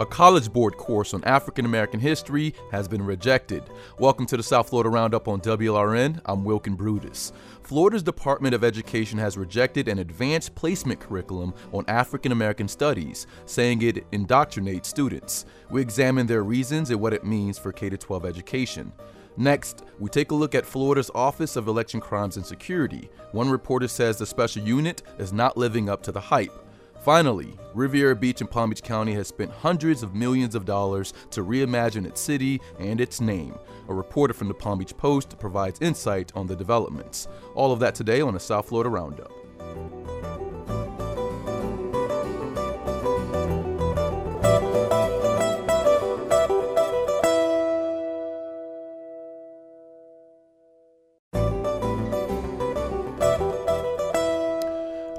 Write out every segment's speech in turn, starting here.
A College Board course on African American history has been rejected. Welcome to the South Florida Roundup on WLRN. I'm Wilkin Brutus. Florida's Department of Education has rejected an advanced placement curriculum on African American studies, saying it indoctrinates students. We examine their reasons and what it means for K 12 education. Next, we take a look at Florida's Office of Election Crimes and Security. One reporter says the special unit is not living up to the hype. Finally, Riviera Beach in Palm Beach County has spent hundreds of millions of dollars to reimagine its city and its name. A reporter from the Palm Beach Post provides insight on the developments. All of that today on the South Florida Roundup.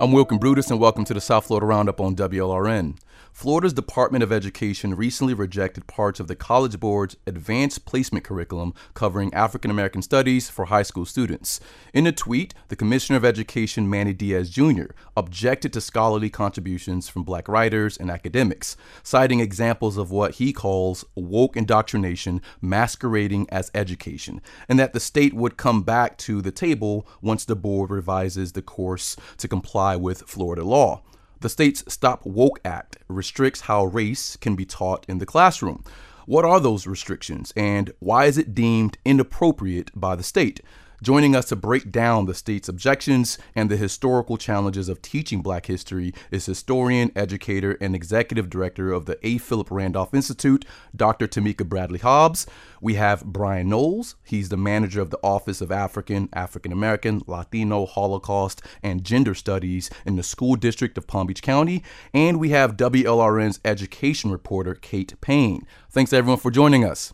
I'm Wilkin Brutus, and welcome to the South Florida Roundup on WLRN. Florida's Department of Education recently rejected parts of the College Board's advanced placement curriculum covering African American studies for high school students. In a tweet, the Commissioner of Education, Manny Diaz Jr., objected to scholarly contributions from black writers and academics, citing examples of what he calls woke indoctrination masquerading as education, and that the state would come back to the table once the board revises the course to comply with Florida law. The state's Stop Woke Act restricts how race can be taught in the classroom. What are those restrictions and why is it deemed inappropriate by the state? Joining us to break down the state's objections and the historical challenges of teaching black history is historian, educator, and executive director of the A. Philip Randolph Institute, Dr. Tameka Bradley Hobbs. We have Brian Knowles. He's the manager of the Office of African, African American, Latino, Holocaust, and Gender Studies in the School District of Palm Beach County. And we have WLRN's education reporter, Kate Payne. Thanks everyone for joining us.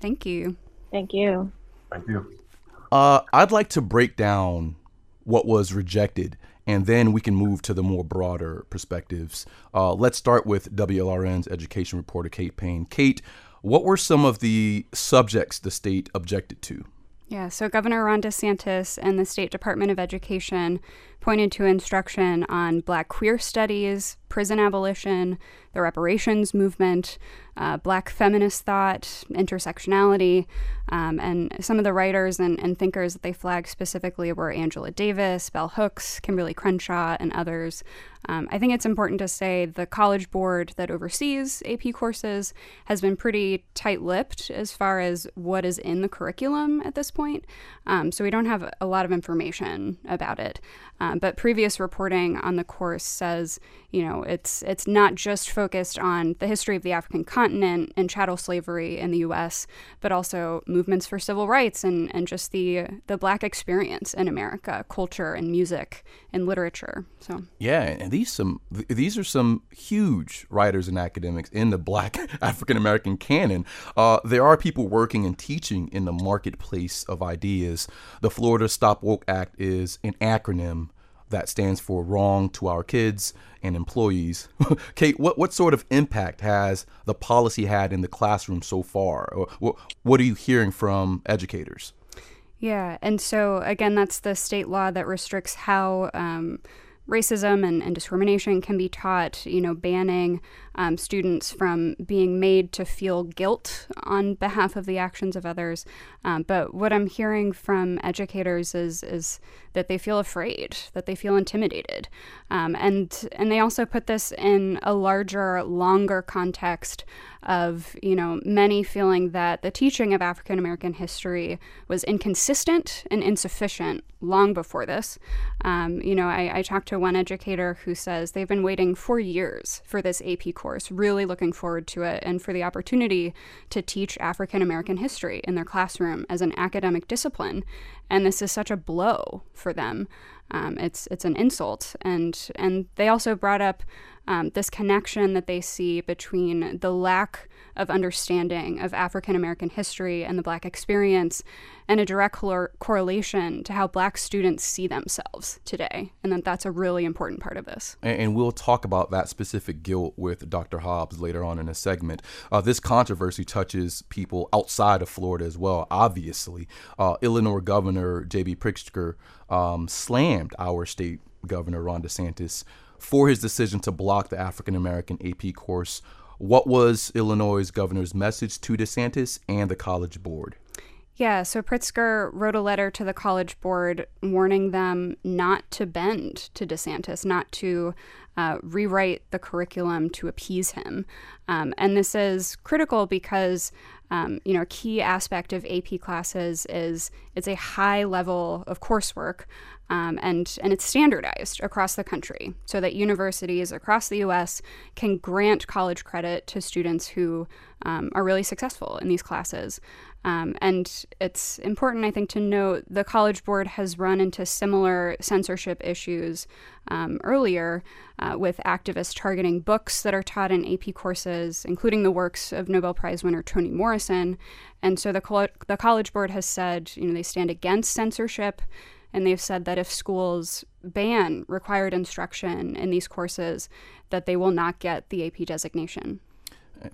Thank you. Thank you. Thank you. Uh, I'd like to break down what was rejected, and then we can move to the more broader perspectives. Uh, let's start with WLRN's education reporter, Kate Payne. Kate, what were some of the subjects the state objected to? Yeah, so Governor Ron DeSantis and the State Department of Education pointed to instruction on Black queer studies, prison abolition, the reparations movement, uh, Black feminist thought, intersectionality, um, and some of the writers and, and, thinkers that they flagged specifically were Angela Davis, Bell Hooks, Kimberlé Crenshaw, and others. Um, I think it's important to say the College Board that oversees AP courses has been pretty tight lipped as far as what is in the curriculum at this point. Um, so we don't have a lot of information about it. Um, but previous reporting on the course says, you know, it's it's not just focused on the history of the African continent and chattel slavery in the U.S., but also movements for civil rights and, and just the the Black experience in America, culture and music and literature. So yeah, and these some these are some huge writers and academics in the Black African American canon. Uh, there are people working and teaching in the marketplace of ideas. The Florida Stop Woke Act is an acronym that stands for wrong to our kids and employees. Kate, what, what sort of impact has the policy had in the classroom so far? Or, What, what are you hearing from educators? Yeah, and so again, that's the state law that restricts how um, racism and, and, discrimination can be taught, you know, banning um, students from being made to feel guilt on behalf of the actions of others. Um, but what I'm hearing from educators is, is that they feel afraid, that they feel intimidated. Um, and, and they also put this in a larger, longer context of, you know, many feeling that the teaching of African American history was inconsistent and insufficient long before this. Um, you know, I, I talked to one educator who says they've been waiting for years for this AP course, really looking forward to it, and for the opportunity to teach African American history in their classroom as an academic discipline. And this is such a blow for them. Um, it's it's an insult, and and they also brought up um, this connection that they see between the lack of understanding of African American history and the Black experience, and a direct cor- correlation to how Black students see themselves today, and that that's a really important part of this. And, and we'll talk about that specific guilt with Dr. Hobbs later on in a segment. Uh, this controversy touches people outside of Florida as well. Obviously, uh, Illinois Governor J.B. Pritzker um, slammed our state governor Ron DeSantis for his decision to block the African American AP course. What was Illinois' governor's message to DeSantis and the College Board? Yeah, so Pritzker wrote a letter to the College Board warning them not to bend to DeSantis, not to uh, rewrite the curriculum to appease him. Um, and this is critical because um, you know, a key aspect of AP classes is it's a high level of coursework, um, and and it's standardized across the country so that universities across the U.S. can grant college credit to students who um, are really successful in these classes. Um, and it's important, I think, to note the College Board has run into similar censorship issues um, earlier uh, with activists targeting books that are taught in AP courses, including the works of Nobel Prize winner Toni Morrison. And so the, the College Board has said, you know, they stand against censorship. And they've said that if schools ban required instruction in these courses, that they will not get the AP designation.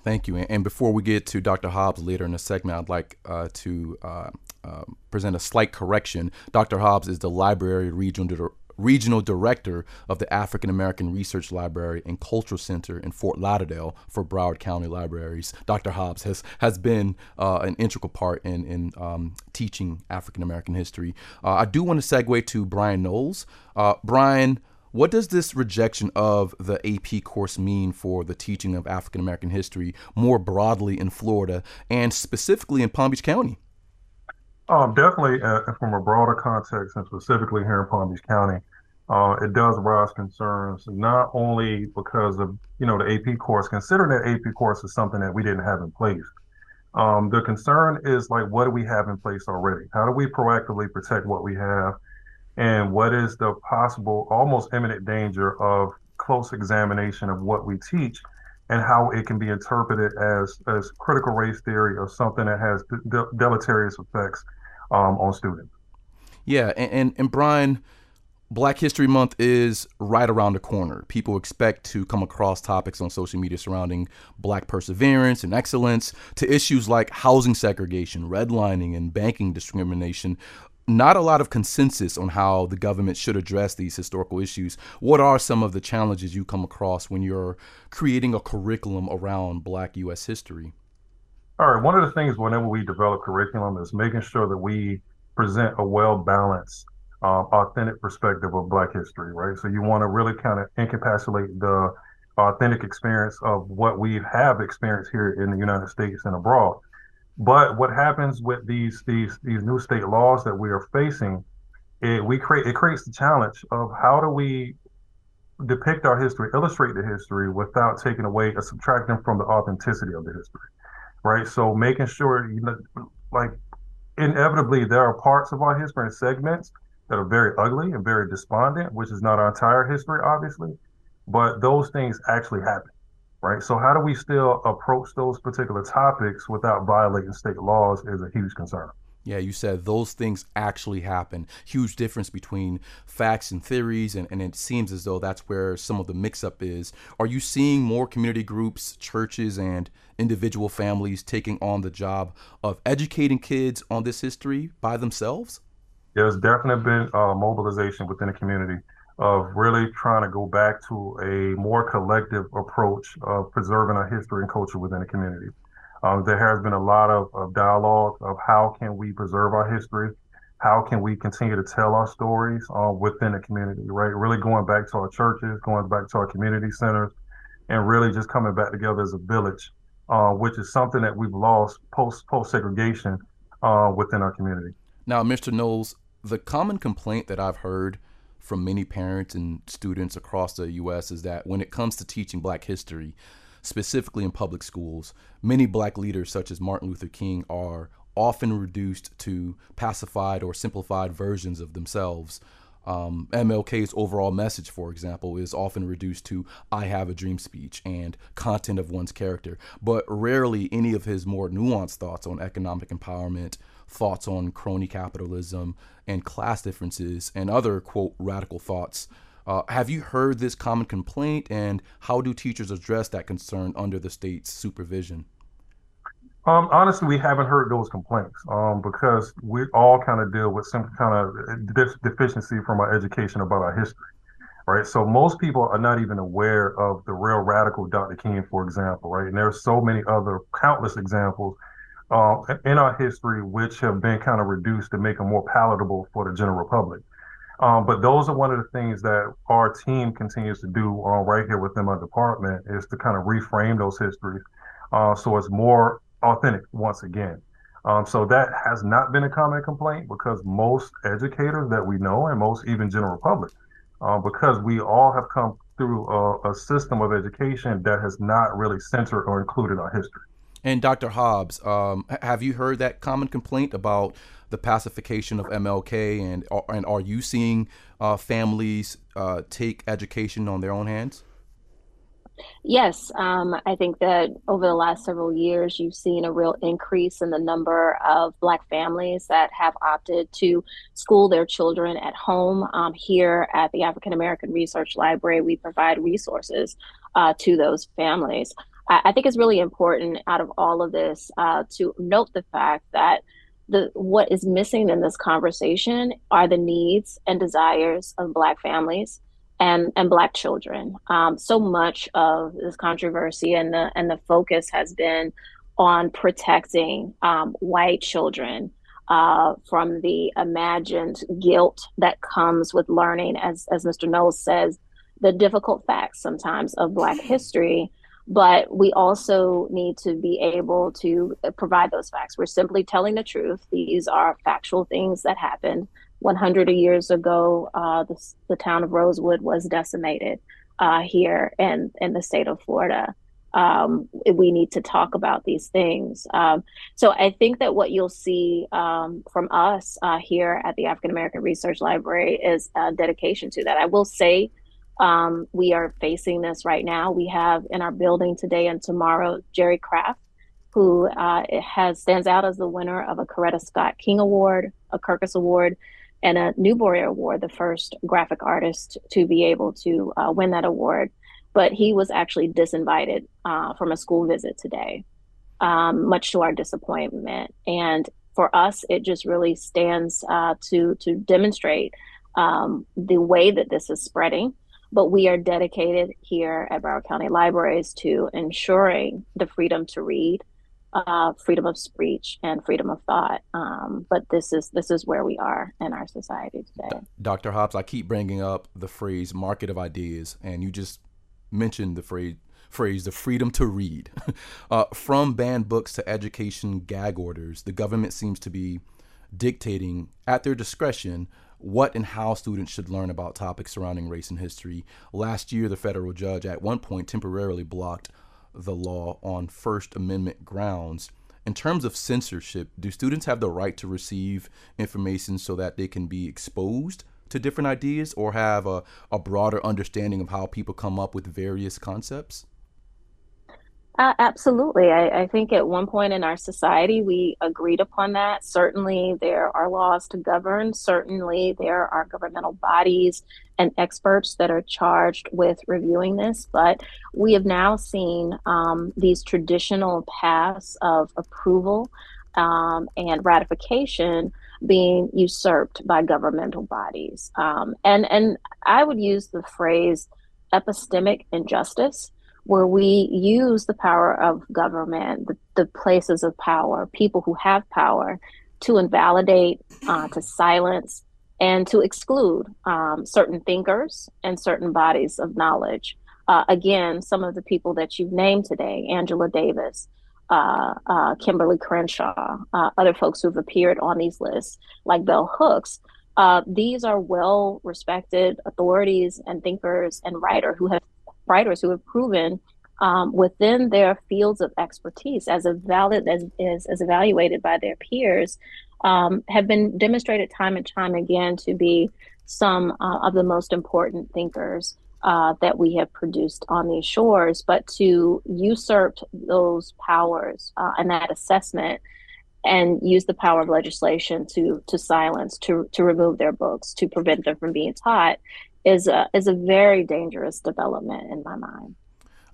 Thank you. And before we get to Dr. Hobbs later in the segment, I'd like uh, to uh, uh, present a slight correction. Dr. Hobbs is the library regional regional director of the African American Research Library and Cultural Center in Fort Lauderdale for Broward County Libraries. Dr. Hobbs has has been uh, an integral part in in um, teaching African American history. Uh, I do want to segue to Brian Knowles. Uh, Brian. What does this rejection of the AP course mean for the teaching of African American history more broadly in Florida and specifically in Palm Beach County? Um, definitely, uh, from a broader context and specifically here in Palm Beach County, uh, it does arouse concerns not only because of you know the AP course, considering that AP course is something that we didn't have in place. Um, the concern is like, what do we have in place already? How do we proactively protect what we have? And what is the possible, almost imminent danger of close examination of what we teach and how it can be interpreted as as critical race theory or something that has de- deleterious effects um, on students. Yeah, and, and, and Brian, Black History Month is right around the corner. People expect to come across topics on social media surrounding black perseverance and excellence to issues like housing segregation, redlining, and banking discrimination. Not a lot of consensus on how the government should address these historical issues. What are some of the challenges you come across when you're creating a curriculum around black U.S. history? All right. One of the things whenever we develop curriculum is making sure that we present a well balanced, uh, authentic perspective of Black history, right? So you want to really kind of encapsulate the authentic experience of what we have experienced here in the United States and abroad. But what happens with these these these new state laws that we are facing, it we create it creates the challenge of how do we depict our history, illustrate the history without taking away or subtracting from the authenticity of the history right? So making sure you know, like inevitably there are parts of our history and segments that are very ugly and very despondent, which is not our entire history, obviously, but those things actually happen, right? So how do we still approach those particular topics without violating state laws is a huge concern. Yeah, you said those things actually happen. Huge difference between facts and theories, and, and it seems as though that's where some of the mix up is. Are you seeing more community groups, churches, and individual families taking on the job of educating kids on this history by themselves? There's definitely been uh, mobilization within the community of really trying to go back to a more collective approach of preserving our history and culture within the community. Um, there has been a lot of, of dialogue of how can we preserve our history, how can we continue to tell our stories uh, within the community, right? Really going back to our churches, going back to our community centers, and really just coming back together as a village, uh, which is something that we've lost post post segregation uh, within our community. Now, Mr. Knowles, the common complaint that I've heard from many parents and students across the U.S. is that when it comes to teaching Black history, specifically in public schools, many black leaders, such as Martin Luther King, are often reduced to pacified or simplified versions of themselves. Um, MLK's overall message, for example, is often reduced to I have a dream speech and content of one's character, but rarely any of his more nuanced thoughts on economic empowerment, thoughts on crony capitalism and class differences, and other, quote, radical thoughts uh, have you heard this common complaint, and how do teachers address that concern under the state's supervision? Um, honestly, we haven't heard those complaints um, because we all kind of deal with some kind of deficiency from our education about our history. right? So most people are not even aware of the real radical Dr. King, for example, right? And there's so many other countless examples uh, in our history which have been kind of reduced to make them more palatable for the general public. Um, but those are one of the things that our team continues to do uh, right here within my department is to kind of reframe those histories uh, so it's more authentic once again. Um, so that has not been a common complaint because most educators that we know and most even general public, uh, because we all have come through a, a, system of education that has not really centered or included our history. And Dr. Hobbs, um, have you heard that common complaint about the pacification of MLK, and and are you seeing uh, families uh, take education on their own hands? Yes, um, I think that over the last several years, you've seen a real increase in the number of Black families that have opted to school their children at home. Um, here at the African American Research Library, we provide resources uh, to those families. I, I, think it's really important out of all of this uh, to note the fact that the what is missing in this conversation are the needs and desires of Black families and and black children. Um, so much of this controversy and the and the focus has been on protecting um, white children uh, from the imagined guilt that comes with learning, as as Mr. Knowles says, the difficult facts sometimes of Black history. But we also need to be able to provide those facts. We're simply telling the truth. These are factual things that happened 100 years ago, uh, the, the town of Rosewood was decimated uh, here in, in the state of Florida. Um, we need to talk about these things. Um, so I think that what you'll see um, from us uh, here at the African American Research Library is a dedication to that. I will say um, we are facing this right now. We have in our building today and tomorrow Jerry Craft, who uh, has stands out as the winner of a Coretta Scott King Award, a Kirkus Award, and a Newbery Award, the first graphic artist to be able to uh, win that award. But he was actually disinvited uh, from a school visit today, um, much to our disappointment. And for us, it just really stands uh, to to demonstrate um, the way that this is spreading. But we are dedicated here at Broward County Libraries to ensuring the freedom to read uh, freedom of speech and freedom of thought. Um, but this is this is where we are in our society today. Dr. Hobbs, I keep bringing up the phrase "market of ideas," and you just mentioned the phrase phrase the freedom to read. uh, from banned books to education gag orders, the government seems to be dictating at their discretion what and how students should learn about topics surrounding race and history. Last year, the federal judge at one point temporarily blocked the law on First Amendment grounds. In terms of censorship, do students have the right to receive information so that they can be exposed to different ideas or have a, a broader understanding of how people come up with various concepts? Uh, absolutely. I, I, think at one point in our society, we agreed upon that. Certainly, there are laws to govern. Certainly, there are governmental bodies and experts that are charged with reviewing this. But we have now seen um, these traditional paths of approval um, and ratification being usurped by governmental bodies. Um, and, and I would use the phrase epistemic injustice where we use the power of government, the, the places of power, people who have power, to invalidate, uh, to silence, and to exclude um, certain thinkers and certain bodies of knowledge. Uh, again, some of the people that you've named today, Angela Davis, uh, uh, Kimberlé Crenshaw, uh, other folks who've appeared on these lists, like Bell Hooks, uh, these are well respected authorities and thinkers and writer who have writers who have proven um, within their fields of expertise as valid as, as, as evaluated by their peers um, have been demonstrated time and time again to be some uh, of the most important thinkers uh, that we have produced on these shores. But to usurp those powers uh, and that assessment and use the power of legislation to to silence to to remove their books to prevent them from being taught is a is a very dangerous development in my mind.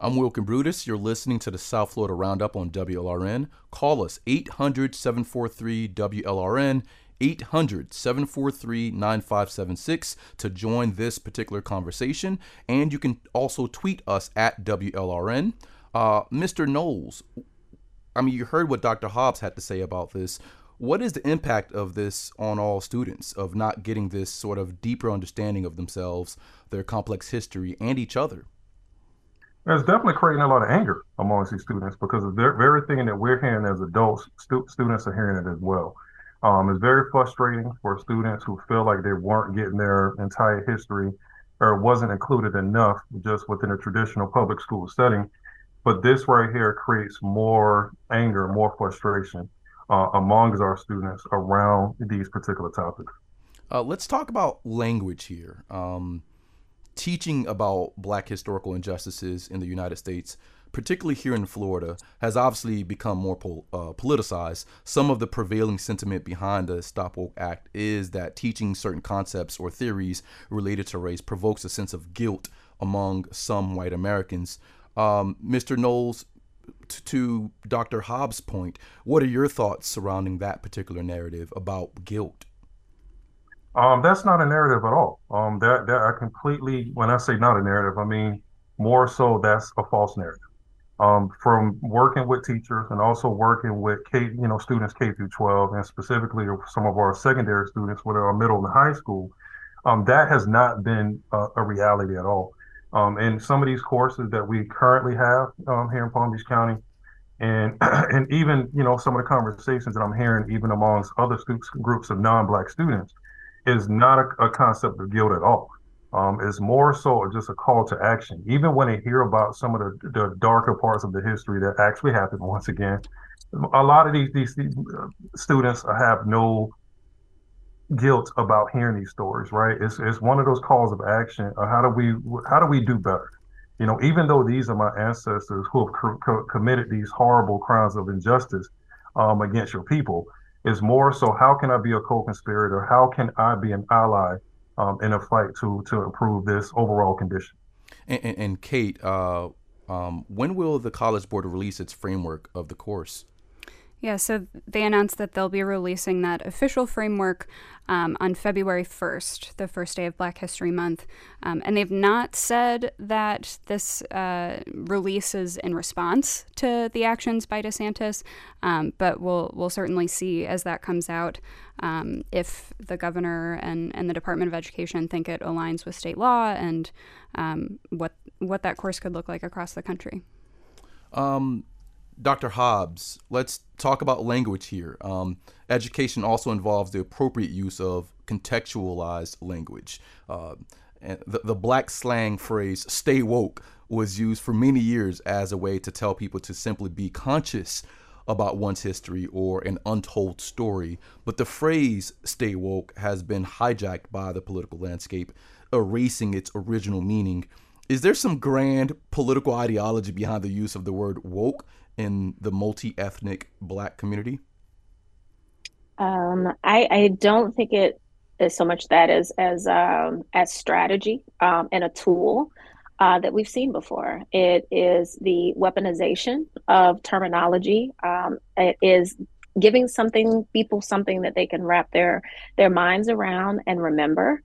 I'm Wilkin Brutus. You're listening to the South Florida Roundup on WLRN. Call us 800 743 WLRN, 800 743 9576 to join this particular conversation. And you can also tweet us at WLRN. Uh, Mr. Knowles, I mean, you heard what Dr. Hobbs had to say about this. What is the impact of this on all students, of not getting this sort of deeper understanding of themselves, their complex history, and each other? It's definitely creating a lot of anger amongst these students because the very thing that we're hearing as adults, stu- students are hearing it as well. Um, it's very frustrating for students who feel like they weren't getting their entire history or wasn't included enough just within a traditional public school setting. But this right here creates more anger, more frustration uh, amongst our students around these particular topics. Uh, let's talk about language here. Um, teaching about black historical injustices in the United States particularly here in Florida, has obviously become more pol- uh, politicized. Some of the prevailing sentiment behind the Stop Woke Act is that teaching certain concepts or theories related to race provokes a sense of guilt among some white Americans. Um, Mr. Knowles, to Dr. Hobbs' point, what are your thoughts surrounding that particular narrative about guilt? Um, that's not a narrative at all. Um, that that I completely, when I say not a narrative, I mean more so that's a false narrative um, from working with teachers and also working with K, you know, students K through 12, and specifically some of our secondary students, whether our middle and high school, um, that has not been a, a reality at all. Um, and some of these courses that we currently have um, here in Palm Beach County, and and even you know some of the conversations that I'm hearing even amongst other students, groups of non-black students, is not a, a concept of guilt at all um, is more so just a call to action. Even when they hear about some of the, the darker parts of the history that actually happened once again, a lot of these, these, these uh, students have no guilt about hearing these stories, right? It's, it's one of those calls of action. How do we how do we do better? You know, even though these are my ancestors who have co- co- committed these horrible crimes of injustice um, against your people, is more so how can I be a co-conspirator? How can I be an ally um, in a fight to to improve this overall condition. And, and, and Kate, uh, um, when will the College Board release its framework of the course? Yeah, so they announced that they'll be releasing that official framework um, on February 1st, the first day of Black History Month. Um, and they've not said that this uh, release is in response to the actions by DeSantis, um, but we'll, we'll certainly see as that comes out um, if the governor and, and the Department of Education think it aligns with state law and um, what, what that course could look like across the country. Um, Dr. Hobbs, let's talk about language here. Um, education also involves the appropriate use of contextualized language. Uh, the, the black slang phrase stay woke was used for many years as a way to tell people to simply be conscious about one's history or an untold story. But the phrase stay woke has been hijacked by the political landscape, erasing its original meaning. Is there some grand political ideology behind the use of the word woke in the multi-ethnic black community? Um, I, I don't think it is so much that as as um, as strategy um, and a tool uh, that we've seen before. It is the weaponization of terminology. Um, it is giving something people something that they can wrap their their minds around and remember.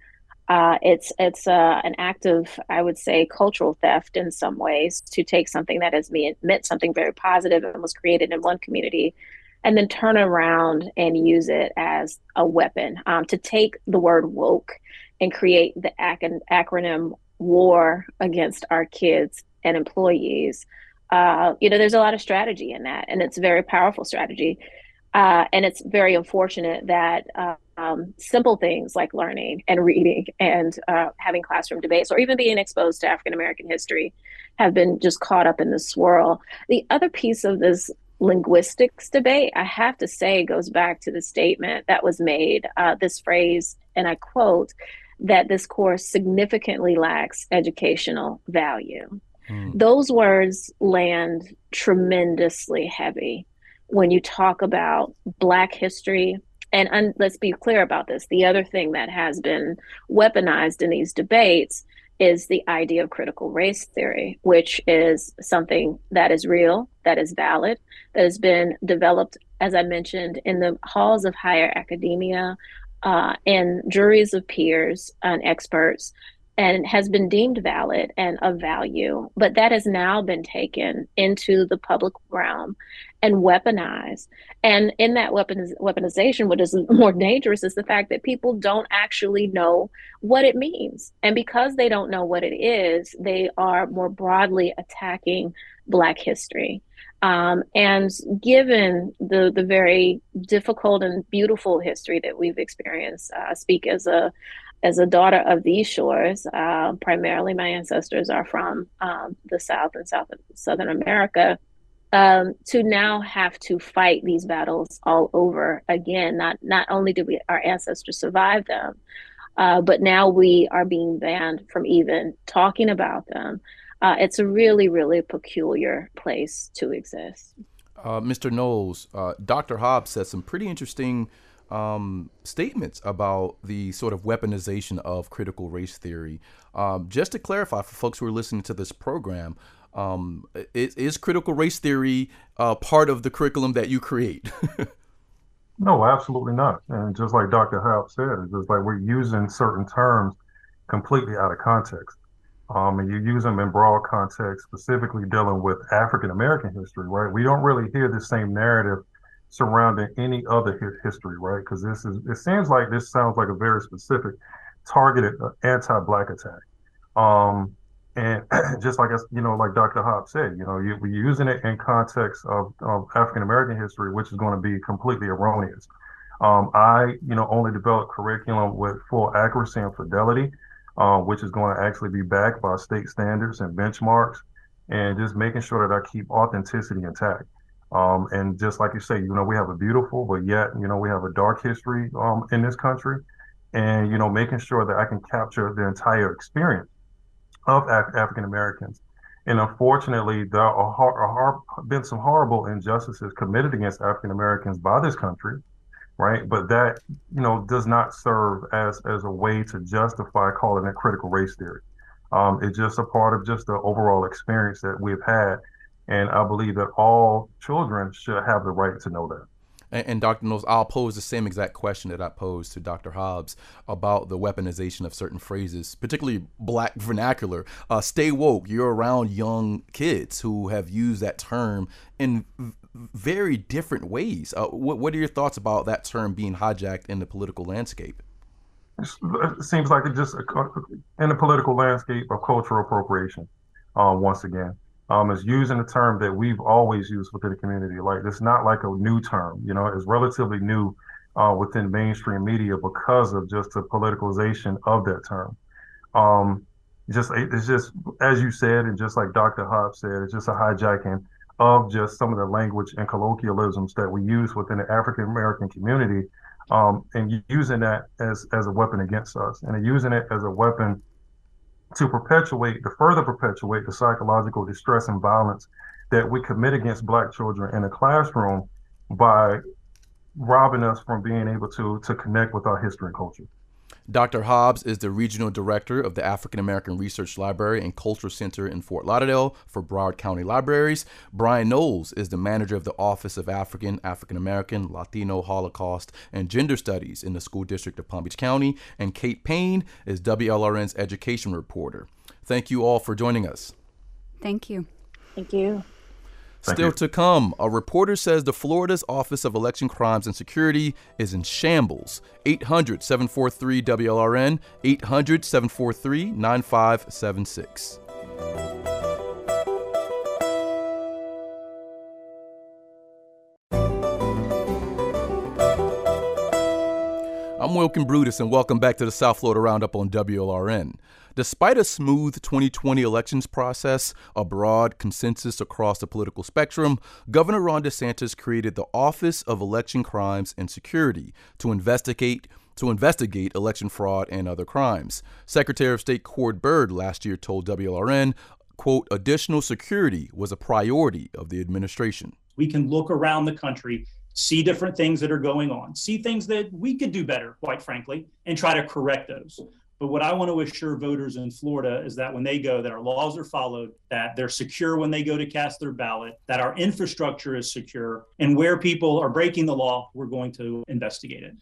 Uh, it's it's uh, an act of I would say cultural theft in some ways to take something that has meant something very positive and was created in one community, and then turn around and use it as a weapon um, to take the word woke and create the ac- acronym war against our kids and employees. Uh, you know, there's a lot of strategy in that, and it's a very powerful strategy. Uh, and it's very unfortunate that uh, um, simple things like learning and reading and uh, having classroom debates or even being exposed to African American history have been just caught up in the swirl. The other piece of this linguistics debate, I have to say, goes back to the statement that was made uh, this phrase, and I quote, that this course significantly lacks educational value. Mm. Those words land tremendously heavy when you talk about Black history, and un- let's be clear about this. The other thing that has been weaponized in these debates is the idea of critical race theory, which is something that is real, that is valid, that has been developed as I mentioned, in the halls of higher academia uh, and juries of peers and experts and has been deemed valid and of value, but that has now been taken into the public realm and weaponized. And in that weaponiz- weaponization, what is more dangerous is the fact that people don't actually know what it means. And because they don't know what it is, they are more broadly attacking Black history. Um, and given the the very difficult and beautiful history that we've experienced, uh, I speak as a as a daughter of these shores, uh, primarily my ancestors are from um, the South and South Southern America. Um, to now have to fight these battles all over again. Not not only did we our ancestors survive them, uh, but now we are being banned from even talking about them. Uh, it's a really really peculiar place to exist. Uh, Mr. Knowles, uh, Dr. Hobbs said some pretty interesting um, statements about the sort of weaponization of critical race theory. Um, just to clarify for folks who are listening to this program, um, is, is, critical race theory uh, part of the curriculum that you create? no, absolutely not. And just like Dr. Hobbs said, it's just like we're using certain terms completely out of context. Um, and you use them in broad context, specifically dealing with African American history, right? We don't really hear the same narrative surrounding any other history, right? Because this is it seems like this sounds like a very specific, targeted uh, anti-black attack. Um, and just like you know, like Dr. Hobbs said, you know, you, we're using it in context of, of African American history, which is going to be completely erroneous. Um, I, you know, only develop curriculum with full accuracy and fidelity, uh, which is going to actually be backed by state standards and benchmarks, and just making sure that I keep authenticity intact. Um, and just like you say, you know, we have a beautiful, but yet, you know, we have a dark history um, in this country. And, you know, making sure that I can capture the entire experience of Af- African Americans. And unfortunately, there are, har- har- been some horrible injustices committed against African Americans by this country, right? But that, you know, does not serve as, as a way to justify calling it critical race theory. Um, it's just a part of just the overall experience that we've had and I believe that all children should have the right to know that. And, and, Dr. Knowles, I'll pose the same exact question that I posed to Dr. Hobbs about the weaponization of certain phrases, particularly black vernacular. Uh, stay woke. You're around young kids who have used that term in very different ways. Uh, what, what are your thoughts about that term being hijacked in the political landscape? It seems like it just in the political landscape of cultural appropriation. Uh, once again, um, is using a term that we've always used within the community. Like it's not like a new term, you know, it's relatively new uh, within mainstream media because of just the politicalization of that term. Um, just it's just as you said, and just like Dr. Hobbs said, it's just a hijacking of just some of the language and colloquialisms that we use within the African American community, um, and using that as as a weapon against us, and using it as a weapon to perpetuate, to further perpetuate the psychological distress and violence that we commit against Black children in the classroom by robbing us from being able to to connect with our history and culture. Dr. Hobbs is the regional director of the African American Research Library and Culture Center in Fort Lauderdale for Broward County Libraries. Brian Knowles is the manager of the Office of African, African American, Latino, Holocaust, and Gender Studies in the School District of Palm Beach County. And Kate Payne is WLRN's education reporter. Thank you all for joining us. Thank you. Thank you. Still to come, a reporter says the Florida's Office of Election Crimes and Security is in shambles. 800 743 WLRN, 800 743 9576. I'm Wilkin Brutus, and welcome back to the South Florida Roundup on WLRN. Despite a smooth 2020 elections process, a broad consensus across the political spectrum, Governor Ron DeSantis created the Office of Election Crimes and Security to investigate to investigate election fraud and other crimes. Secretary of State Cord Byrd last year told WLRN, quote, additional security was a priority of the administration. We can look around the country see different things that are going on, see things that we could do better, quite frankly, and try to correct those. But what I want to assure voters in Florida is that when they go, that our laws are followed, that they're secure when they go to cast their ballot, that our infrastructure is secure, and where people are breaking the law, we're going to investigate it.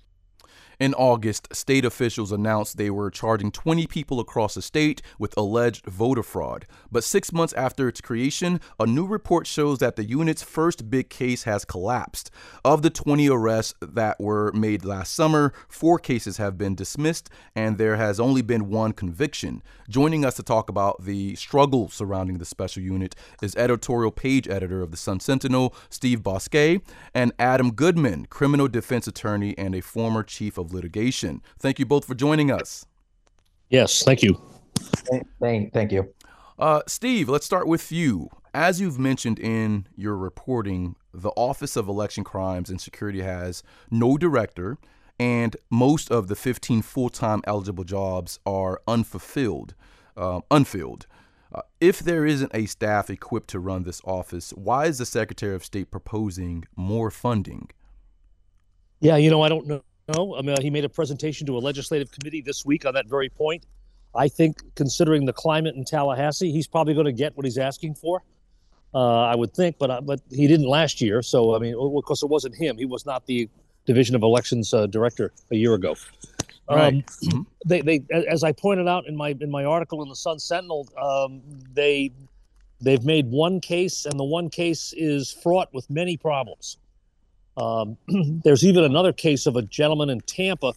In August, state officials announced they were charging 20 people across the state with alleged voter fraud. But six months after its creation, a new report shows that the unit's first big case has collapsed. Of the 20 arrests that were made last summer, four cases have been dismissed, and there has only been one conviction. Joining us to talk about the struggle surrounding the special unit is editorial page editor of the Sun Sentinel, Steve Bousquet, and Adam Goodman, criminal defense attorney and a former chief of of litigation. Thank you both for joining us. Yes, thank you. Thank, thank you. Uh, Steve, let's start with you. As you've mentioned in your reporting, the Office of Election Crimes and Security has no director, and most of the 15 full time eligible jobs are unfulfilled, uh, unfilled. Uh, if there isn't a staff equipped to run this office, why is the Secretary of State proposing more funding? Yeah, you know, I don't know no, I mean, he made a presentation to a legislative committee this week on that very point. I think, considering the climate in Tallahassee, he's probably going to get what he's asking for. Uh, I would think, but uh, but he didn't last year. So I mean, of course, it wasn't him. He was not the Division of Elections uh, director a year ago. Right. Um, mm-hmm. They, they, as I pointed out in my in my article in the Sun Sentinel, um, they they've made one case, and the one case is fraught with many problems. Um, there's even another case of a gentleman in Tampa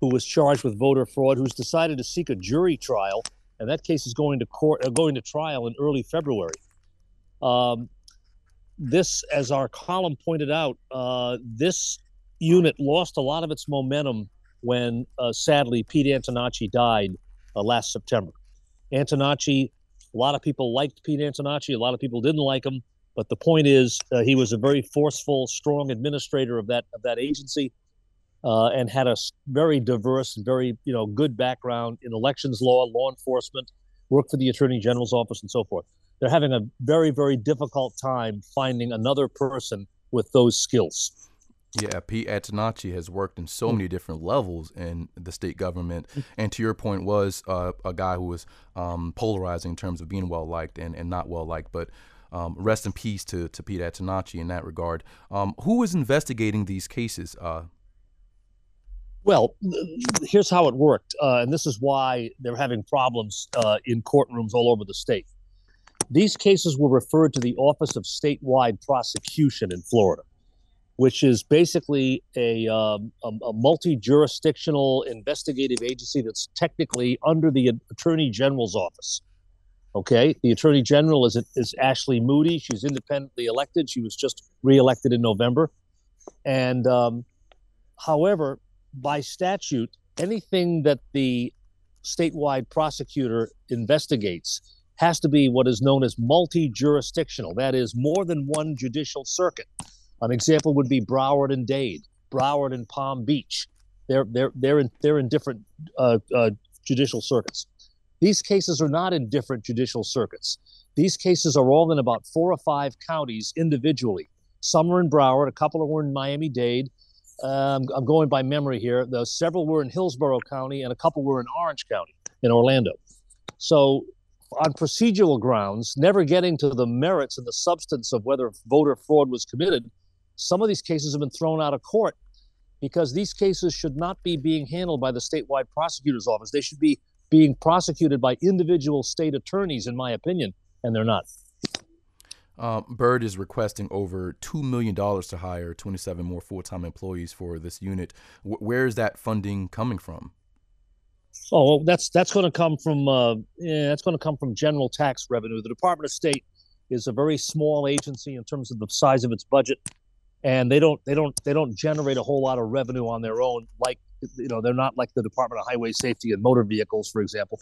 who was charged with voter fraud who's decided to seek a jury trial, and that case is going to court, uh, going to trial in early February. Um, this, as our column pointed out, uh, this unit lost a lot of its momentum when, uh, sadly, Pete Antonacci died uh, last September. Antonacci, a lot of people liked Pete Antonacci, a lot of people didn't like him. But the point is, uh, he was a very forceful, strong administrator of that of that agency, uh, and had a very diverse very you know good background in elections law, law enforcement, worked for the attorney general's office, and so forth. They're having a very very difficult time finding another person with those skills. Yeah, Pete Antonacci has worked in so many different levels in the state government, and to your point, was uh, a guy who was um, polarizing in terms of being well liked and, and not well liked. But um, rest in peace to, to Pete Antonacci in that regard. Um, who is investigating these cases? Uh, well, here's how it worked, uh, and this is why they're having problems uh, in courtrooms all over the state. These cases were referred to the Office of Statewide Prosecution in Florida, which is basically a, um, a, a multi jurisdictional investigative agency that's technically under the Attorney General's office. Okay, the Attorney General is is Ashley Moody. She's independently elected. She was just reelected in November, and um, however, by statute, anything that the statewide prosecutor investigates has to be what is known as multi-jurisdictional. That is, more than one judicial circuit. An example would be Broward and Dade, Broward and Palm Beach. They're they're they're in they're in different uh, uh, judicial circuits. These cases are not in different judicial circuits. These cases are all in about four or five counties individually. Some are in Broward, a couple were in Miami Dade. Um, I'm going by memory here. Several were in Hillsborough County, and a couple were in Orange County in Orlando. So, on procedural grounds, never getting to the merits and the substance of whether voter fraud was committed, some of these cases have been thrown out of court because these cases should not be being handled by the statewide prosecutor's office. They should be being prosecuted by individual state attorneys, in my opinion, and they're not. Uh, Byrd is requesting over $2 million to hire 27 more full time employees for this unit. W- where is that funding coming from? Oh, well, that's that's going to come from uh, yeah, that's going to come from general tax revenue. The Department of State is a very small agency in terms of the size of its budget, and they don't they don't they don't generate a whole lot of revenue on their own like you know they're not like the Department of Highway Safety and Motor Vehicles, for example,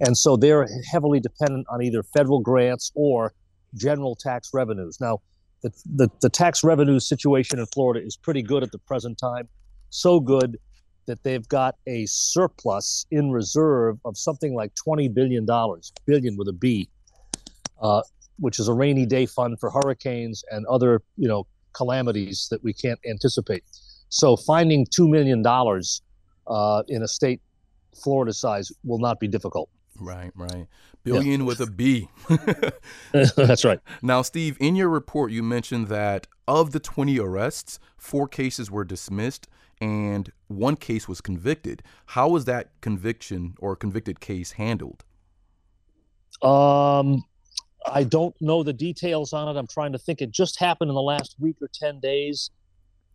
and so they're heavily dependent on either federal grants or general tax revenues. Now, the, the, the tax revenue situation in Florida is pretty good at the present time, so good that they've got a surplus in reserve of something like twenty billion dollars, billion with a B, uh, which is a rainy day fund for hurricanes and other you know calamities that we can't anticipate. So finding $2 million uh, in a state Florida size will not be difficult. Right, right. Billion yeah. with a B. That's right. Now, Steve, in your report, you mentioned that of the 20 arrests, four cases were dismissed and one case was convicted. How was that conviction or convicted case handled? Um, I don't know the details on it. I'm trying to think. It just happened in the last week or 10 days.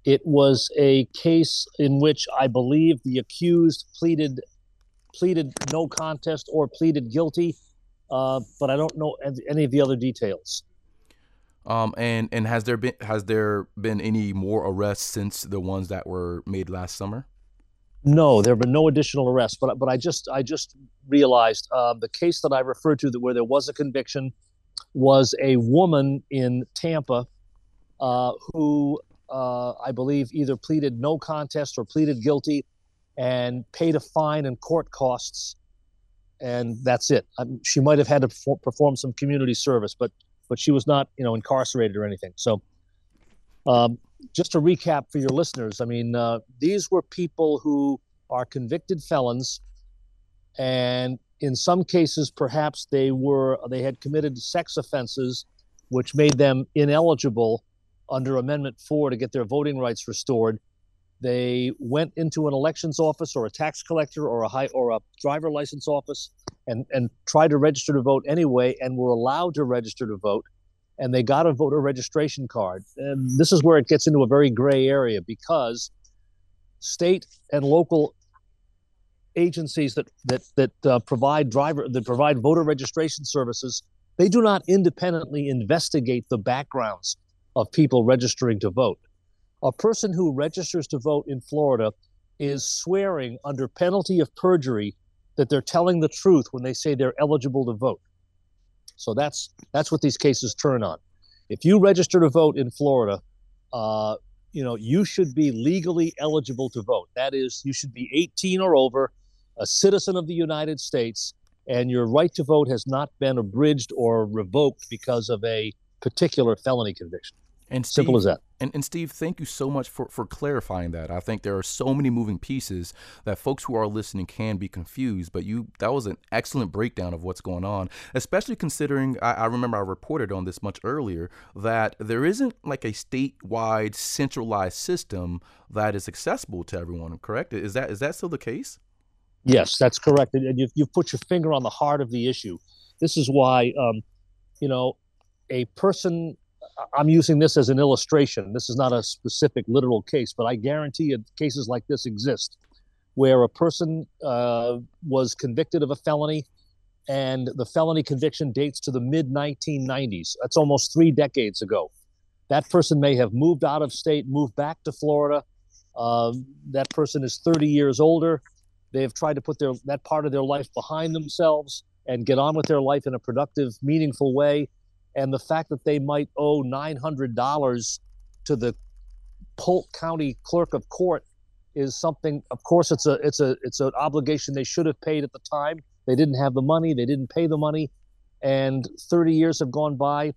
It was a case in which I believe the accused pleaded pleaded no contest or pleaded guilty, uh, but I don't know any of the other details. Um, and and has there been has there been any more arrests since the ones that were made last summer? No, there have been no additional arrests. But but I just I just realized uh, the case that I referred to that where there was a conviction was a woman in Tampa uh, who uh, I believe either pleaded no contest or pleaded guilty and paid a fine and court costs, and that's it. I um, she might have had to perform some community service, but but she was not, you know, incarcerated or anything. So, um, just to recap for your listeners, I mean, uh, these were people who are convicted felons, and in some cases, perhaps they were they had committed sex offenses, which made them ineligible under Amendment Four to get their voting rights restored. They went into an elections office or a tax collector or a high or a driver license office and, and tried to register to vote anyway and were allowed to register to vote. And they got a voter registration card. And this is where it gets into a very gray area because state and local agencies that that that uh, provide driver that provide voter registration services they do not independently investigate the backgrounds of people registering to vote a person who registers to vote in Florida is swearing under penalty of perjury that they're telling the truth when they say they're eligible to vote. So that's that's what these cases turn on. If you register to vote in Florida, uh, you know you should be legally eligible to vote. That is, you should be 18 or over, a citizen of the United States, and your right to vote has not been abridged or revoked because of a particular felony conviction. And Steve, simple as that. And, and Steve, thank you so much for, for clarifying that. I think there are so many moving pieces that folks who are listening can be confused. But you, that was an excellent breakdown of what's going on, especially considering I, I remember I reported on this much earlier that there isn't like a statewide centralized system that is accessible to everyone. Correct? Is that is that still the case? Yes, that's correct. And you've, you've put your finger on the heart of the issue. This is why, um, you know, a person I'm using this as an illustration. This is not a specific literal case, but I guarantee you cases like this exist where a person uh, was convicted of a felony and the felony conviction dates to the mid 1990s. That's almost three decades ago. That person may have moved out of state, moved back to Florida. Uh, that person is 30 years older. They have tried to put their that part of their life behind themselves and get on with their life in a productive, meaningful way and the fact that they might owe $900 to the Polk County Clerk of Court is something. Of course, it's a it's a it's an obligation they should have paid at the time. They didn't have the money. They didn't pay the money, and 30 years have gone by,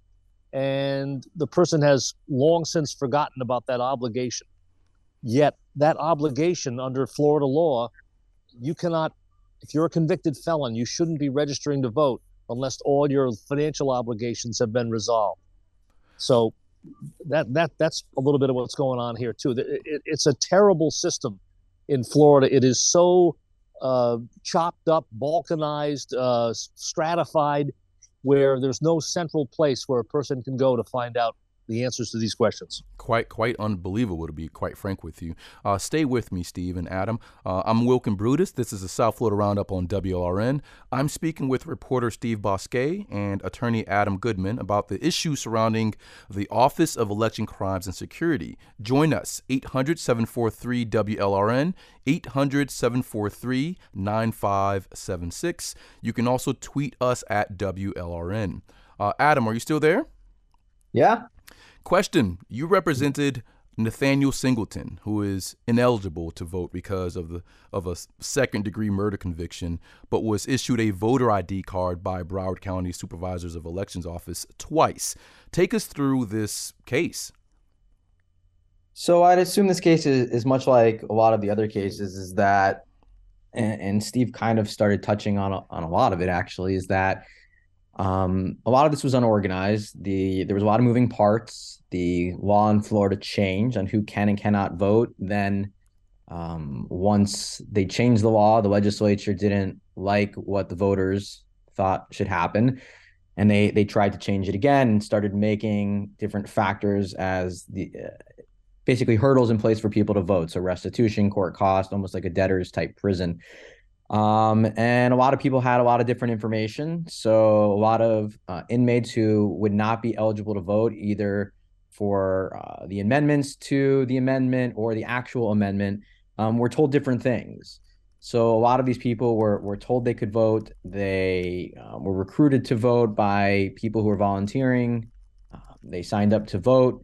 and the person has long since forgotten about that obligation. Yet that obligation under Florida law, you cannot. If you're a convicted felon, you shouldn't be registering to vote unless all your financial obligations have been resolved. So that that that's a little bit of what's going on here too. It, it, it's a terrible system in Florida. It is so uh, chopped up, balkanized, uh, stratified, where there's no central place where a person can go to find out the answers to these questions. Quite, quite unbelievable to be quite frank with you. Uh, stay with me, Steve and Adam. Uh, I'm Wilkin Brutus. This is the South Florida Roundup on WLRN. I'm speaking with reporter Steve Bousquet and attorney Adam Goodman about the issue surrounding the Office of Election Crimes and Security. Join us, 800 743 WLRN, 800 743 9576. You can also tweet us at WLRN. Uh, Adam, are you still there? Yeah. Question You represented Nathaniel Singleton, who is ineligible to vote because of the of a second degree murder conviction, but was issued a voter ID card by Broward County Supervisors of Elections Office twice. Take us through this case. So I'd assume this case is, is much like a lot of the other cases, is that and, and Steve kind of started touching on a, on a lot of it. Actually, is that um, a lot of this was unorganized. The there was a lot of moving parts. The law in Florida changed on who can and cannot vote. Then, um, once they changed the law, the legislature didn't like what the voters thought should happen, and they they tried to change it again and started making different factors as the uh, basically hurdles in place for people to vote. So restitution, court cost, almost like a debtor's type prison. Um, and a lot of people had a lot of different information. So a lot of uh, inmates who would not be eligible to vote either for uh, the amendments to the amendment or the actual amendment um, were told different things. So a lot of these people were were told they could vote. They um, were recruited to vote by people who were volunteering. Uh, they signed up to vote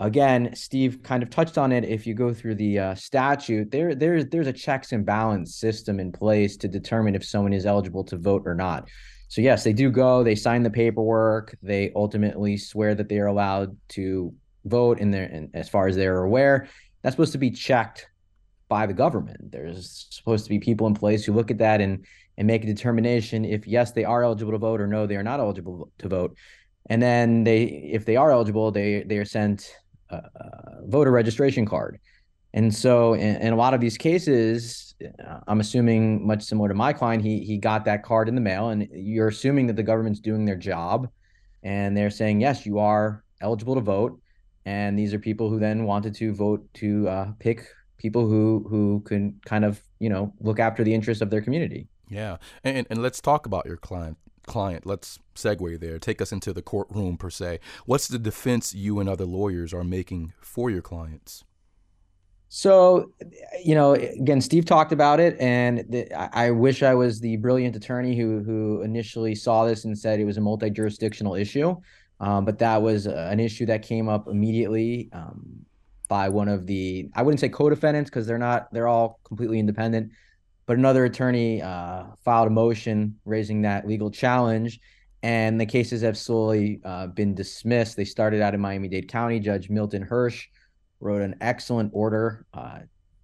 again, Steve kind of touched on it. If you go through the uh, statute, there there's there's a checks and balance system in place to determine if someone is eligible to vote or not. So yes, they do go. They sign the paperwork. They ultimately swear that they are allowed to vote in their, and as far as they're aware, that's supposed to be checked by the government. There's supposed to be people in place who look at that and and make a determination if yes they are eligible to vote or no they are not eligible to vote. And then they, if they are eligible, they they are sent voter registration card. And so, in, in, a lot of these cases, uh, I'm assuming much similar to my client, he he got that card in the mail, and you're assuming that the government's doing their job, and they're saying yes, you are eligible to vote, and these are people who then wanted to vote to uh, pick people who who can kind of you know look after the interests of their community. Yeah, and and let's talk about your client client. Let's segue there. Take us into the courtroom per se. What's the defense you and other lawyers are making for your clients? So, you know, again, Steve talked about it, and the, I wish I was the brilliant attorney who who initially saw this and said it was a multi jurisdictional issue. Um, but that was an issue that came up immediately um, by one of the I wouldn't say co-defendants because they're not they're all completely independent, but another attorney uh, filed a motion raising that legal challenge, and the cases have slowly uh, been dismissed. They started out in Miami Dade County. Judge Milton Hirsch wrote an excellent order uh,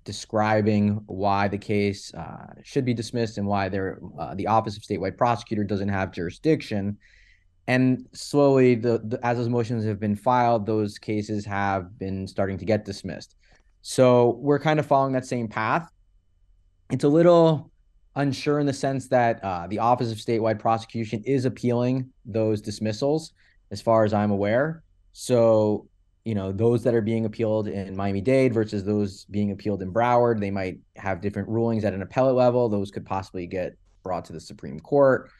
describing why the case uh, should be dismissed and why uh, the Office of Statewide Prosecutor doesn't have jurisdiction. And slowly, the, the, as those motions have been filed, those cases have been starting to get dismissed. So we're kind of following that same path it's a little unsure in the sense that uh, the Office of Statewide Prosecution is appealing those dismissals, as far as I'm aware. So, you know, those that are being appealed in Miami Dade versus those being appealed in Broward, they might have different rulings at an appellate level. Those could possibly get brought to the Supreme Court.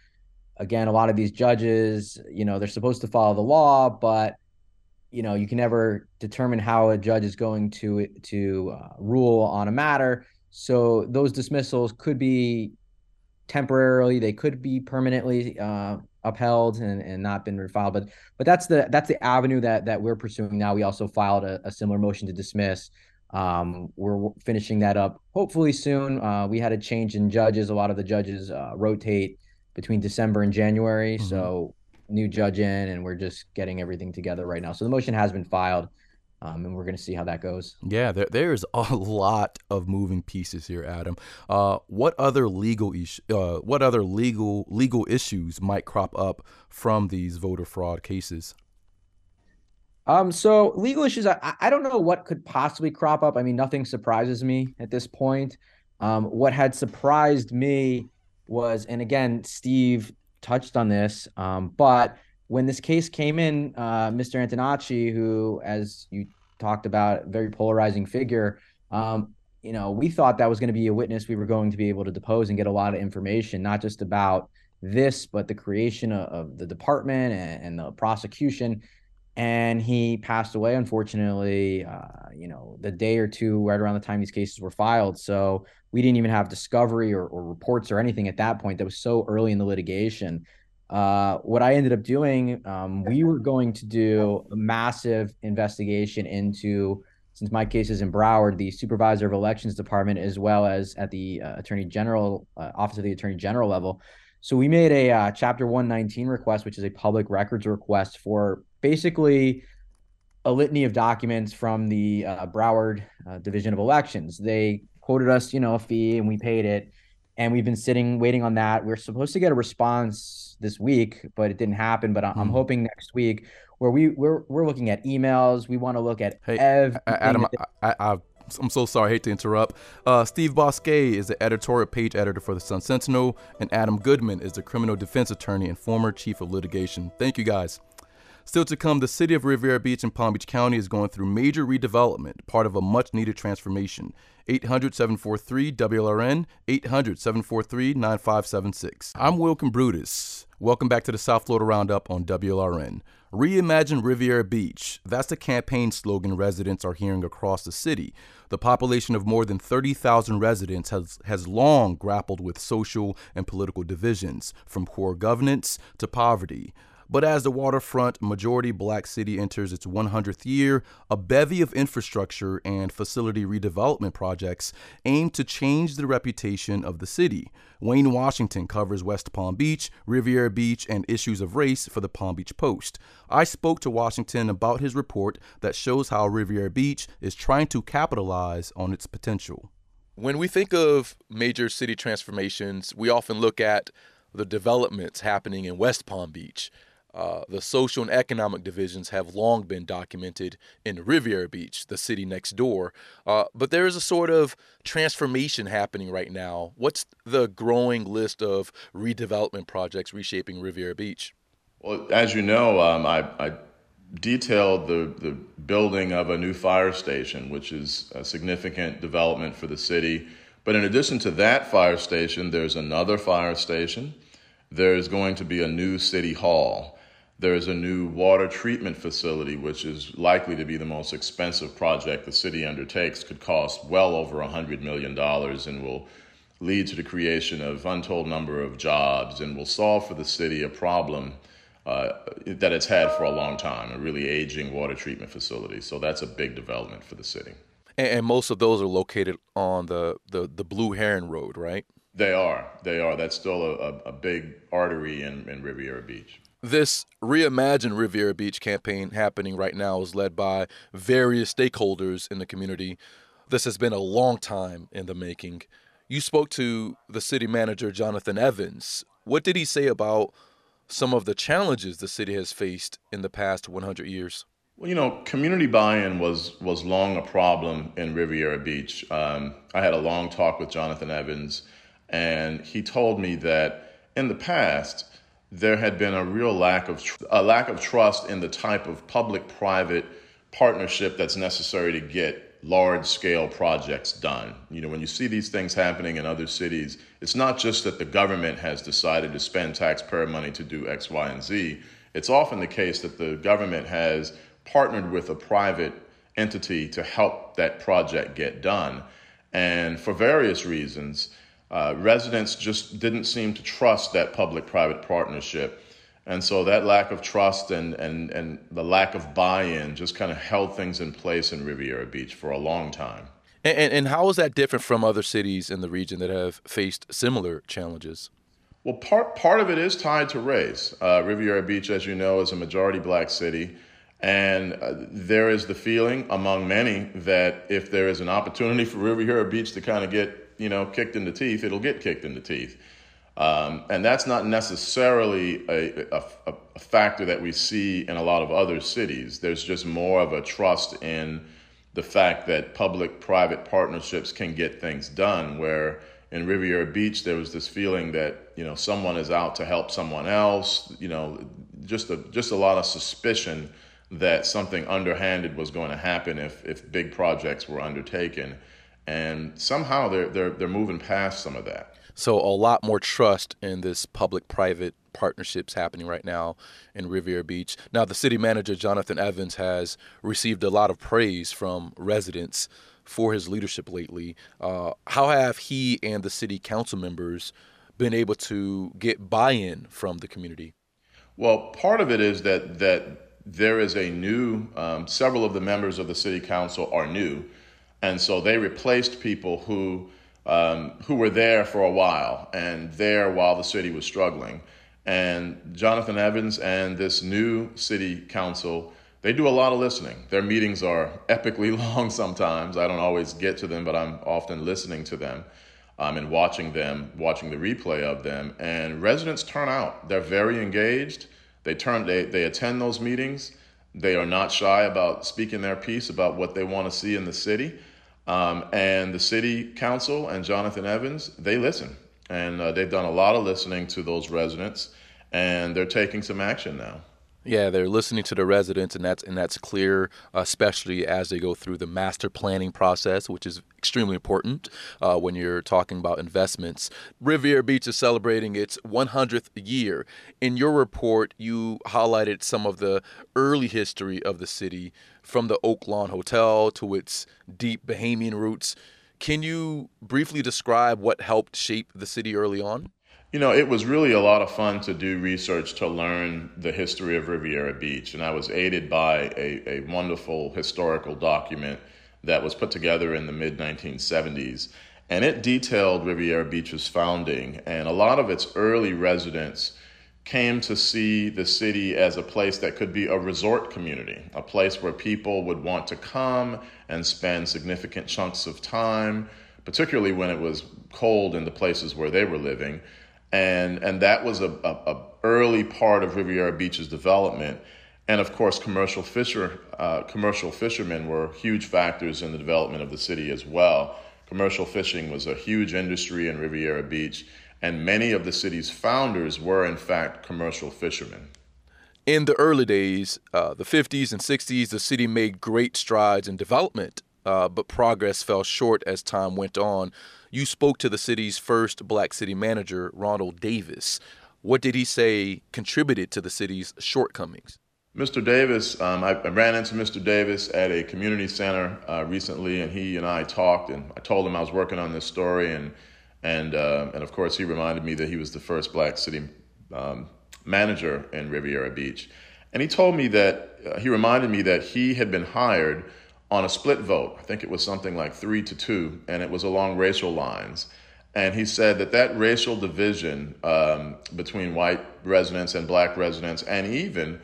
Again, a lot of these judges, you know, they're supposed to follow the law, but you know, you can never determine how a judge is going to to uh, rule on a matter so those dismissals could be temporarily, they could be permanently uh, upheld and, and not been refiled. But but that's the that's the avenue that that we're pursuing now. We also filed a, a similar motion to dismiss. Um, we're finishing that up hopefully soon. Uh, we had a change in judges. A lot of the judges uh, rotate between December and January. Mm-hmm. So new judge in, and we're just getting everything together right now. So the motion has been filed um, and we're going to see how that goes. Yeah, there, there's a lot of moving pieces here, Adam. Uh, what other legal is- uh, what other legal legal issues might crop up from these voter fraud cases? Um, so legal issues, I, I don't know what could possibly crop up. I mean, nothing surprises me at this point. Um, what had surprised me was, and again, Steve touched on this, um, but when this case came in, uh, Mr. Antonacci, who, as you talked about, very polarizing figure, um, you know, we thought that was going to be a witness we were going to be able to depose and get a lot of information, not just about this, but the creation of, of the department and, and, the prosecution. And he passed away, unfortunately, uh, you know, the day or two right around the time these cases were filed. So we didn't even have discovery or, or reports or anything at that point. That was so early in the litigation uh, what I ended up doing, um, we were going to do a massive investigation into, since my case is in Broward, the supervisor of elections department, as well as at the uh, attorney general uh, office of the attorney general level. So we made a uh, chapter 119 request, which is a public records request for basically a litany of documents from the uh, Broward uh, Division of Elections. They quoted us, you know, a fee, and we paid it and we've been sitting waiting on that. We're supposed to get a response this week, but it didn't happen. But I'm mm. hoping next week where we we're we're looking at emails. We want to look at hey, everything. Adam, I, I, I'm so sorry. I hate to interrupt. Uh, Steve Bousquet is the editorial page editor for the Sun Sentinel, and Adam Goodman is the criminal defense attorney and former chief of litigation. Thank you, guys. Still to come, the city of Riviera Beach in Palm Beach County is going through major redevelopment, part of a much needed transformation. 800 743 WLRN, 800 743 9576. I'm Wilkin Brutus. Welcome back to the South Florida Roundup on WLRN. Reimagine Riviera Beach. That's the campaign slogan residents are hearing across the city. The population of more than 30,000 residents has, has long grappled with social and political divisions, from poor governance to poverty. But as the waterfront majority black city enters its 100th year, a bevy of infrastructure and facility redevelopment projects aim to change the reputation of the city. Wayne Washington covers West Palm Beach, Riviera Beach, and issues of race for the Palm Beach Post. I spoke to Washington about his report that shows how Riviera Beach is trying to capitalize on its potential. When we think of major city transformations, we often look at the developments happening in West Palm Beach. Uh, the social and economic divisions have long been documented in Riviera Beach, the city next door. Uh, but there is a sort of transformation happening right now. What's the growing list of redevelopment projects reshaping Riviera Beach? Well, as you know, um, I, I, detailed the, the building of a new fire station, which is a significant development for the city. But in addition to that fire station, there's another fire station. There's going to be a new city hall. There's a new water treatment facility, which is likely to be the most expensive project the city undertakes, could cost well over $100 million and will lead to the creation of untold number of jobs and will solve for the city a problem uh, that it's had for a long time, a really aging water treatment facility. So that's a big development for the city. And, and most of those are located on the, the, the Blue Heron Road, right? They are. They are. That's still a, a, big artery in, in Riviera Beach. This Reimagine Riviera Beach campaign happening right now is led by various stakeholders in the community. This has been a long time in the making. You spoke to the city manager, Jonathan Evans. What did he say about some of the challenges the city has faced in the past 100 years? Well, you know, community buy-in was was long a problem in Riviera Beach. Um, I had a long talk with Jonathan Evans, and he told me that in the past, there had been a real lack of tr- a lack of trust in the type of public-private partnership that's necessary to get large scale projects done. You know, when you see these things happening in other cities, it's not just that the government has decided to spend taxpayer money to do X, Y, and Z. It's often the case that the government has partnered with a private entity to help that project get done. And for various reasons, uh, residents just didn't seem to trust that public private partnership. And so that lack of trust and, and, and the lack of buy in just kind of held things in place in Riviera Beach for a long time. And, and how is that different from other cities in the region that have faced similar challenges? Well, part, part of it is tied to race. Uh, Riviera Beach, as you know, is a majority black city. And uh, there is the feeling among many that if there is an opportunity for Riviera Beach to kind of get you know, kicked in the teeth, it'll get kicked in the teeth. Um, and that's not necessarily a, a, a, factor that we see in a lot of other cities. There's just more of a trust in the fact that public private partnerships can get things done. Where in Riviera Beach, there was this feeling that, you know, someone is out to help someone else, you know, just a, just a lot of suspicion that something underhanded was going to happen if, if big projects were undertaken and somehow they're they're they're moving past some of that. So a lot more trust in this public-private partnerships happening right now in Riviera Beach. Now, the city manager Jonathan Evans has received a lot of praise from residents for his leadership lately. Uh, how have he and the city council members been able to get buy-in from the community? Well, part of it is that that there is a new. Um, several of the members of the city council are new and so they replaced people who um, who were there for a while and there while the city was struggling. And Jonathan Evans and this new city council, they do a lot of listening. Their meetings are epically long sometimes. I don't always get to them, but I'm often listening to them. um, and watching them, watching the replay of them. And residents turn out. They're very engaged. They turn, they, they attend those meetings. They are not shy about speaking their piece about what they want to see in the city. Um, and the city council and Jonathan Evans, they listen. And uh, they've done a lot of listening to those residents, and they're taking some action now. Yeah, they're listening to the residents, and that's and that's clear, especially as they go through the master planning process, which is extremely important uh, when you're talking about investments. Riviera Beach is celebrating its 100th year. In your report, you highlighted some of the early history of the city, from the Oak Lawn Hotel to its deep Bahamian roots. Can you briefly describe what helped shape the city early on? You know, it was really a lot of fun to do research to learn the history of Riviera Beach. And I was aided by a, a wonderful historical document that was put together in the mid 1970s. And it detailed Riviera Beach's founding. And a lot of its early residents came to see the city as a place that could be a resort community, a place where people would want to come and spend significant chunks of time, particularly when it was cold in the places where they were living and and that was a, a, a early part of Riviera Beach's development. And of course, commercial fisher uh, commercial fishermen were huge factors in the development of the city as well. Commercial fishing was a huge industry in Riviera Beach, and many of the city's founders were in fact commercial fishermen. In the early days, uh, the 50s and 60s, the city made great strides in development, uh, but progress fell short as time went on. You spoke to the city's first black city manager, Ronald Davis. What did he say contributed to the city's shortcomings? Mr. Davis, um, I, I, ran into Mr. Davis at a community center uh, recently, and he and I talked, and I told him I was working on this story, and and uh, and of course he reminded me that he was the first black city um, manager in Riviera Beach, and he told me that uh, he reminded me that he had been hired on a split vote. I think it was something like three to two, and it was along racial lines. And he said that that racial division um, between white residents and black residents, and even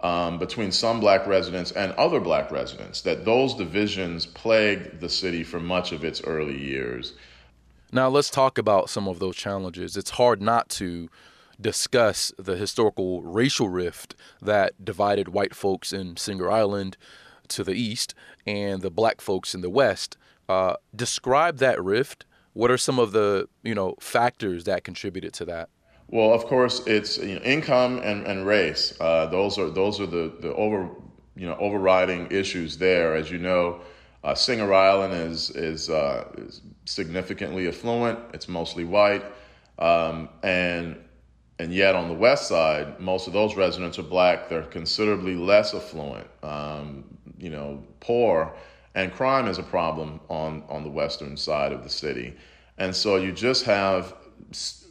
um, between some black residents and other black residents, that those divisions plagued the city for much of its early years. Now, let's talk about some of those challenges. It's hard not to discuss the historical racial rift that divided white folks in Singer Island to the east and the black folks in the west. Uh, describe that rift. What are some of the you know factors that contributed to that? Well, of course, it's you know, income and, and race. Uh, those are those are the, the over you know overriding issues there. As you know, uh, Singer Island is is, uh, is significantly affluent. It's mostly white, um, and and yet on the west side, most of those residents are black. They're considerably less affluent. Um, you know, poor, and crime is a problem on, on the western side of the city. And so you just have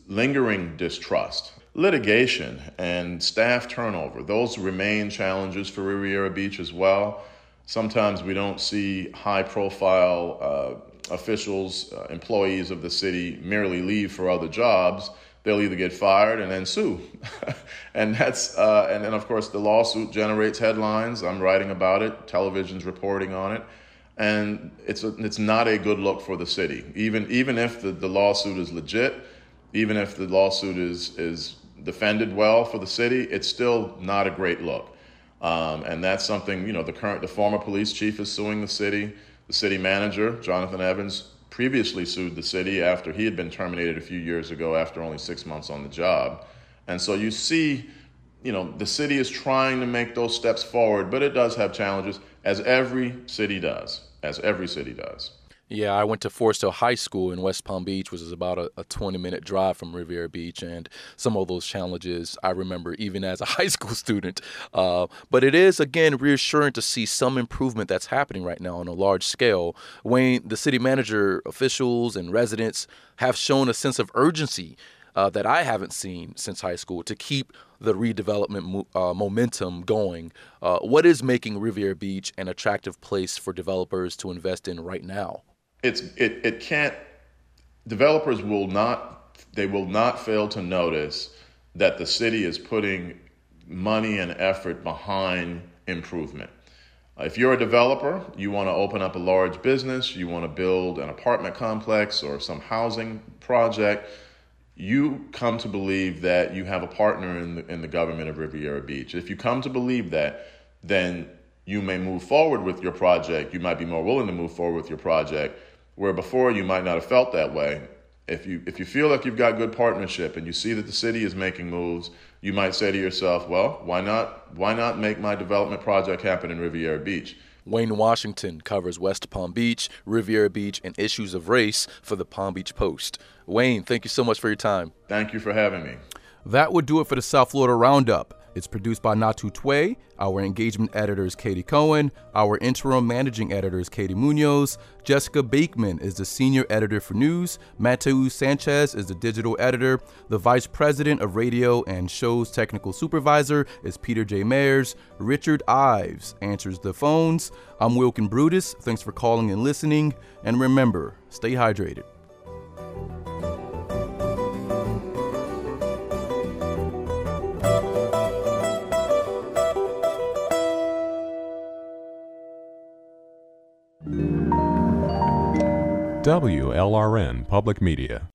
lingering distrust. Litigation and staff turnover, those remain challenges for Riviera Beach as well. Sometimes we don't see high profile uh, officials, uh, employees of the city merely leave for other jobs they'll either get fired and then sue. and that's uh, and then of course the lawsuit generates headlines. I'm writing about it, television's reporting on it, and it's a, it's not a good look for the city. Even even if the, the lawsuit is legit, even if the lawsuit is is defended well for the city, it's still not a great look. Um, and that's something you know the current the former police chief is suing the city. The city manager Jonathan Evans previously sued the city after he had been terminated a few years ago after only six months on the job. And so you see, you know, the city is trying to make those steps forward, but it does have challenges, as every city does, as every city does. Yeah, I went to Forest Hill High School in West Palm Beach, which is about a, a 20 minute drive from Riviera Beach. And some of those challenges I remember even as a high school student. Uh, but it is, again, reassuring to see some improvement that's happening right now on a large scale. Wayne, the city manager, officials, and residents have shown a sense of urgency uh, that I haven't seen since high school to keep the redevelopment mo- uh, momentum going. Uh, what is making Riviera Beach an attractive place for developers to invest in right now? It's it, it can't developers will not they will not fail to notice that the city is putting money and effort behind improvement If you're a developer, you want to open up a large business, you want to build an apartment complex or some housing project, you come to believe that you have a partner in the, in the government of Riviera Beach. If you come to believe that, then you may move forward with your project. You might be more willing to move forward with your project, where before you might not have felt that way. If you if you feel like you've got good partnership and you see that the city is making moves, you might say to yourself, "Well, why not why not make my development project happen in Riviera Beach?" Wayne Washington covers West Palm Beach, Riviera Beach, and issues of race for the Palm Beach Post. Wayne, thank you so much for your time. Thank you for having me. That would do it for the South Florida Roundup. It's produced by Natu Tway. Our engagement editor is Katie Cohen. Our interim managing editor is Katie Munoz. Jessica Bakeman is the senior editor for news. Mateo Sanchez is the digital editor. The vice president of radio and shows technical supervisor is Peter J. Mayers. Richard Ives answers the phones. I'm Wilkin Brutus. Thanks for calling and listening. And remember, stay hydrated. WLRN Public Media.